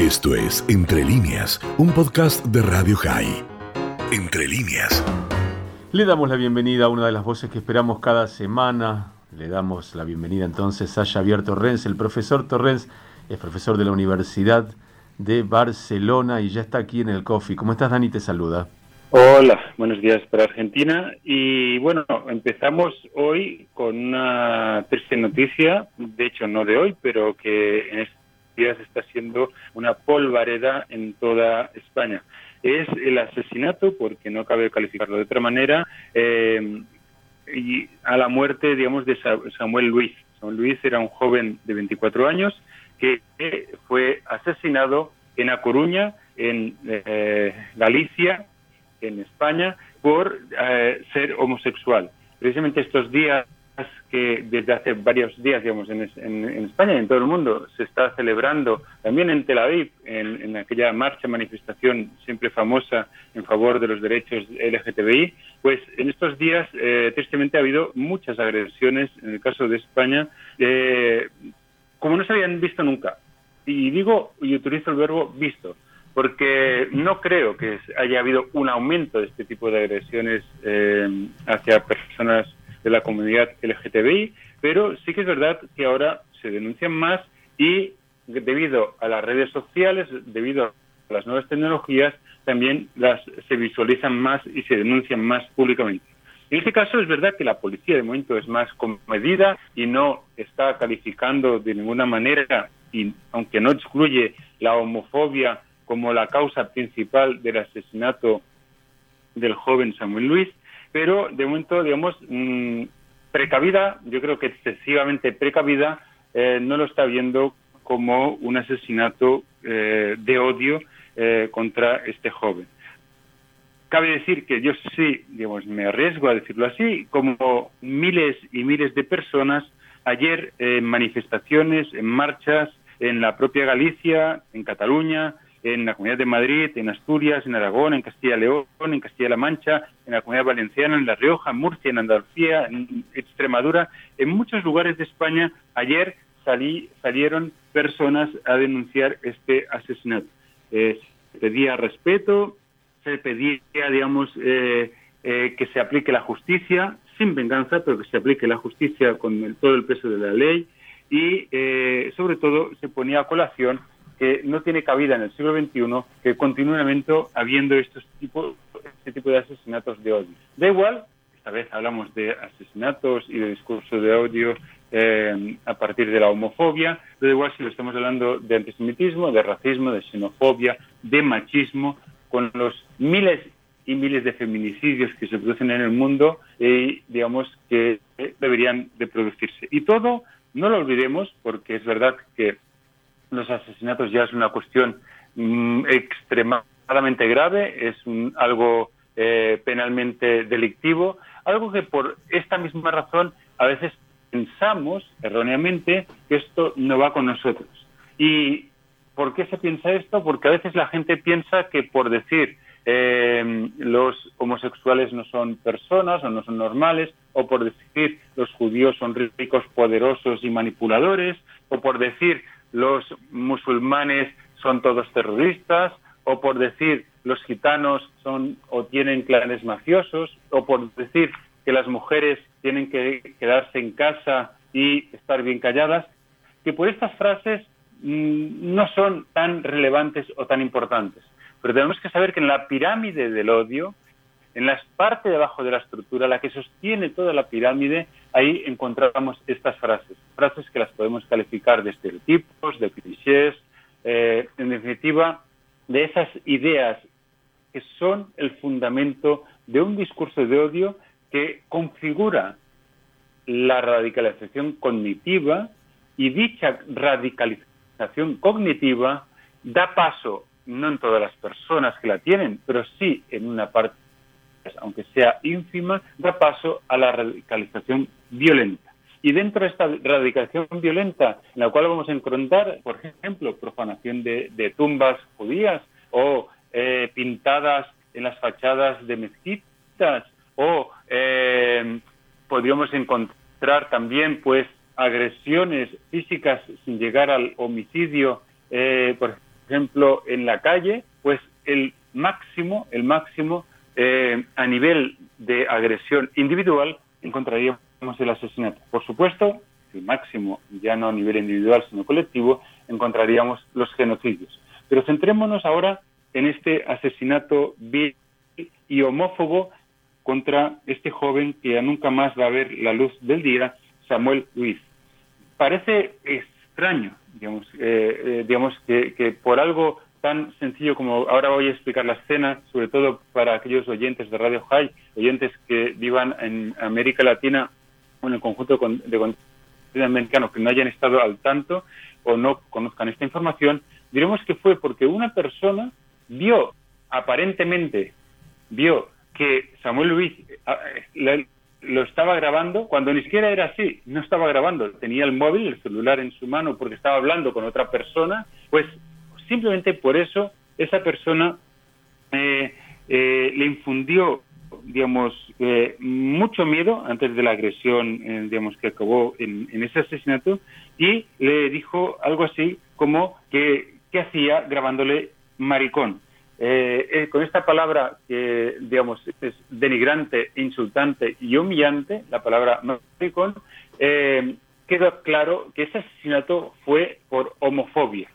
Esto es Entre líneas, un podcast de Radio High. Entre líneas. Le damos la bienvenida a una de las voces que esperamos cada semana. Le damos la bienvenida entonces a Javier Torrens. El profesor Torrens es profesor de la Universidad de Barcelona y ya está aquí en el Coffee. ¿Cómo estás, Dani? Te saluda. Hola, buenos días para Argentina. Y bueno, empezamos hoy con una triste noticia, de hecho no de hoy, pero que en estos está siendo una polvareda en toda España. Es el asesinato, porque no cabe calificarlo de otra manera, eh, y a la muerte, digamos, de Samuel Luis. Samuel Luis era un joven de 24 años que fue asesinado en A Coruña, en eh, Galicia, en España por eh, ser homosexual. Precisamente estos días que desde hace varios días, digamos, en, España y en todo el mundo se está celebrando, también en Tel Aviv, en, aquella marcha, manifestación siempre famosa en favor de los derechos LGTBI, pues en estos días, eh, tristemente, ha habido muchas agresiones, en el caso de España, eh, como no se habían visto nunca. Y digo, y utilizo el verbo visto, porque no creo que haya habido un aumento de este tipo de agresiones eh, hacia personas de la comunidad LGTBI, pero sí que es verdad que ahora se denuncian más y debido a las redes sociales, debido a las nuevas tecnologías, también las se visualizan más y se denuncian más públicamente. En este caso es verdad que la policía de momento es más comedida y no está calificando de ninguna manera, y aunque no excluye la homofobia como la causa principal del asesinato del joven Samuel Luis, pero de momento, digamos, mm, precavida, yo creo que excesivamente precavida, eh, no lo está viendo como un asesinato eh, de odio eh, contra este joven. Cabe decir que yo sí, digamos, me arriesgo a decirlo así, como miles y miles de personas ayer en manifestaciones, en marchas, en la propia Galicia, en Cataluña, en la Comunidad de Madrid, en Asturias, en Aragón, en Castilla y León, en Castilla-La Mancha, en la Comunidad Valenciana, en La Rioja, en Murcia, en Andalucía, en Extremadura, en muchos lugares de España, ayer salí, salieron personas a denunciar este asesinato. se pedía respeto, se pedía, digamos, eh, eh, que se aplique la justicia, sin venganza, pero que se aplique la justicia con todo el peso de la ley y, eh, sobre todo, se ponía a colación que no tiene cabida en el siglo XXI que continuamente habiendo estos tipos, este tipo de asesinatos de odio. Da igual, esta vez hablamos de asesinatos y de discurso de odio eh, a partir de la homofobia, da igual si lo estamos hablando de antisemitismo, de racismo, de xenofobia, de machismo, con los miles y miles de feminicidios que se producen en el mundo y digamos que deberían de producirse. Y todo, no lo olvidemos, porque es verdad que los asesinatos ya es una cuestión mm, extremadamente grave, es algo eh, penalmente delictivo, algo que por esta misma razón a veces pensamos erróneamente que esto no va con nosotros. ¿Y por qué se piensa esto? Porque a veces la gente piensa que por decir eh, los homosexuales no son personas o no son normales, o por decir los judíos son ricos, poderosos y manipuladores, o por decir los musulmanes son todos terroristas, o por decir los gitanos son o tienen clanes mafiosos, o por decir que las mujeres tienen que quedarse en casa y estar bien calladas, que por estas frases mm, no son tan relevantes o tan importantes. Pero tenemos que saber que en la pirámide del odio en la parte de abajo de la estructura, la que sostiene toda la pirámide, ahí encontramos estas frases, frases que las podemos calificar de estereotipos, de clichés, eh, en definitiva, de esas ideas que son el fundamento de un discurso de odio que configura la radicalización cognitiva y dicha radicalización cognitiva da paso, no en todas las personas que la tienen, pero sí en una parte aunque sea ínfima, da paso a la radicalización violenta. Y dentro de esta radicalización violenta, en la cual vamos a encontrar, por ejemplo, profanación de, tumbas judías o eh, pintadas en las fachadas de mezquitas o eh, podríamos encontrar también pues agresiones físicas sin llegar al homicidio, eh, por ejemplo, en la calle, pues el máximo, el máximo eh, a nivel de agresión individual encontraríamos el asesinato. Por supuesto, el máximo, ya no a nivel individual, sino colectivo, encontraríamos los genocidios. Pero centrémonos ahora en este asesinato vil y homófobo contra este joven que nunca más va a ver la luz del día, Samuel Luis. Parece extraño, digamos, eh, eh, digamos que, que, por algo tan sencillo como ahora voy a explicar la escena, sobre todo para aquellos oyentes de Radio High, oyentes que vivan en América Latina en el conjunto de continente americano que no hayan estado al tanto o no conozcan esta información, diremos que fue porque una persona vio, aparentemente, vio que Samuel Luis lo estaba grabando cuando ni siquiera era así, no estaba grabando, tenía el móvil, el celular en su mano porque estaba hablando con otra persona, pues simplemente por eso esa persona eh, eh, le infundió digamos, eh, mucho miedo antes de la agresión, digamos, que acabó en, ese asesinato, y le dijo algo así como que, ¿qué hacía grabándole maricón? con esta palabra que, digamos, es denigrante, insultante y humillante, la palabra maricón, quedó claro que ese asesinato fue por homofobia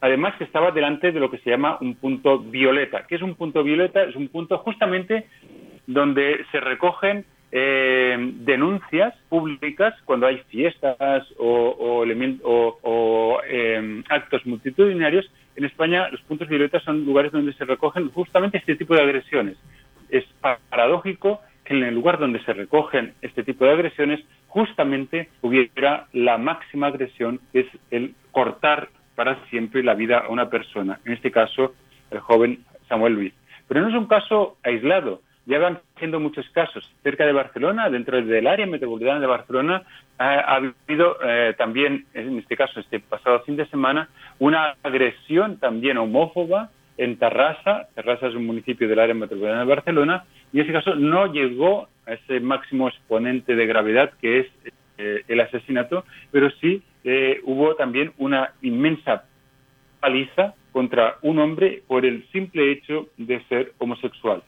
además que estaba delante de lo que se llama un punto violeta. ¿Qué es un punto violeta? Es un punto justamente donde se recogen eh, denuncias públicas cuando hay fiestas o, em, actos multitudinarios. En España los puntos violetas son lugares donde se recogen justamente este tipo de agresiones. Es paradójico que en el lugar donde se recogen este tipo de agresiones justamente hubiera la máxima agresión, que es el cortar para siempre la vida a una persona, en este caso el joven Samuel Luis. Pero no es un caso aislado, ya van siendo muchos casos. Cerca de Barcelona, dentro del área metropolitana de Barcelona, ha, habido eh, también, en este caso, este pasado fin de semana, una agresión también homófoba en Tarrasa. Tarrasa es un municipio del área metropolitana de Barcelona, y en ese caso no llegó a ese máximo exponente de gravedad que es eh, el asesinato, pero sí eh, hubo también una inmensa paliza contra un hombre por el simple hecho de ser homosexual.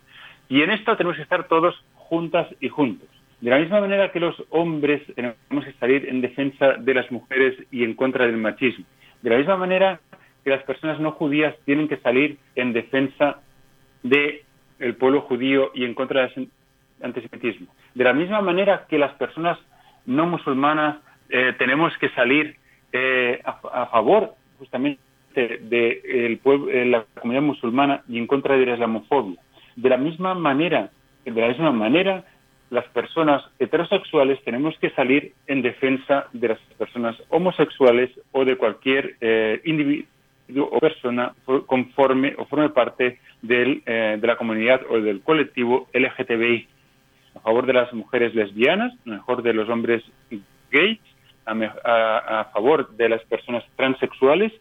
Y en esto tenemos que estar todos juntas y juntos. De la misma manera que los hombres tenemos que salir en defensa de las mujeres y en contra del machismo. De la misma manera que las personas no judías tienen que salir en defensa del pueblo judío y en contra del antisemitismo. De la misma manera que las personas no musulmanas eh, tenemos que salir eh, a, favor justamente de, la comunidad musulmana y en contra de la islamofobia. De la misma manera, de la misma manera, las personas heterosexuales tenemos que salir en defensa de las personas homosexuales o de cualquier eh, individuo o persona conforme o forme parte del, de la comunidad o del colectivo LGTBI. A favor de las mujeres lesbianas, a mejor de los hombres gays, a, favor de las personas transexuales,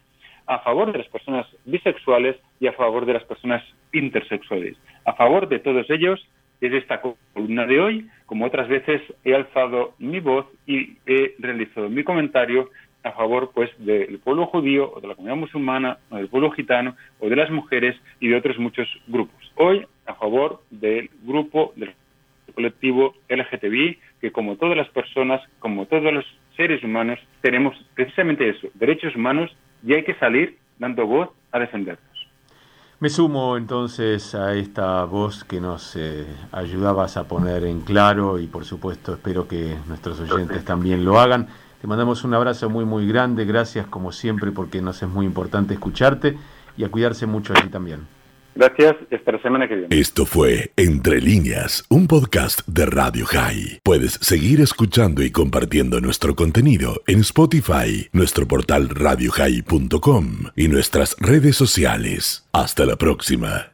a favor de las personas bisexuales y a favor de las personas intersexuales. A favor de todos ellos es esta columna de hoy. Como otras veces he alzado mi voz y he realizado mi comentario a favor pues del pueblo judío o de la comunidad musulmana o del pueblo gitano o de las mujeres y de otros muchos grupos. Hoy a favor del grupo del colectivo LGTBI que como todas las personas, como todos los seres humanos, tenemos precisamente eso, derechos humanos, y hay que salir dando voz a defenderlos. Me sumo entonces a esta voz que nos eh, ayudabas a poner en claro y por supuesto espero que nuestros oyentes también lo hagan. Te mandamos un abrazo muy muy grande, gracias como siempre porque nos es muy importante escucharte y a cuidarse mucho allí también. Gracias, hasta la semana que viene. Esto fue Entre líneas, un podcast de Radio High. Puedes seguir escuchando y compartiendo nuestro contenido en Spotify, nuestro portal radiohigh.com y nuestras redes sociales. Hasta la próxima.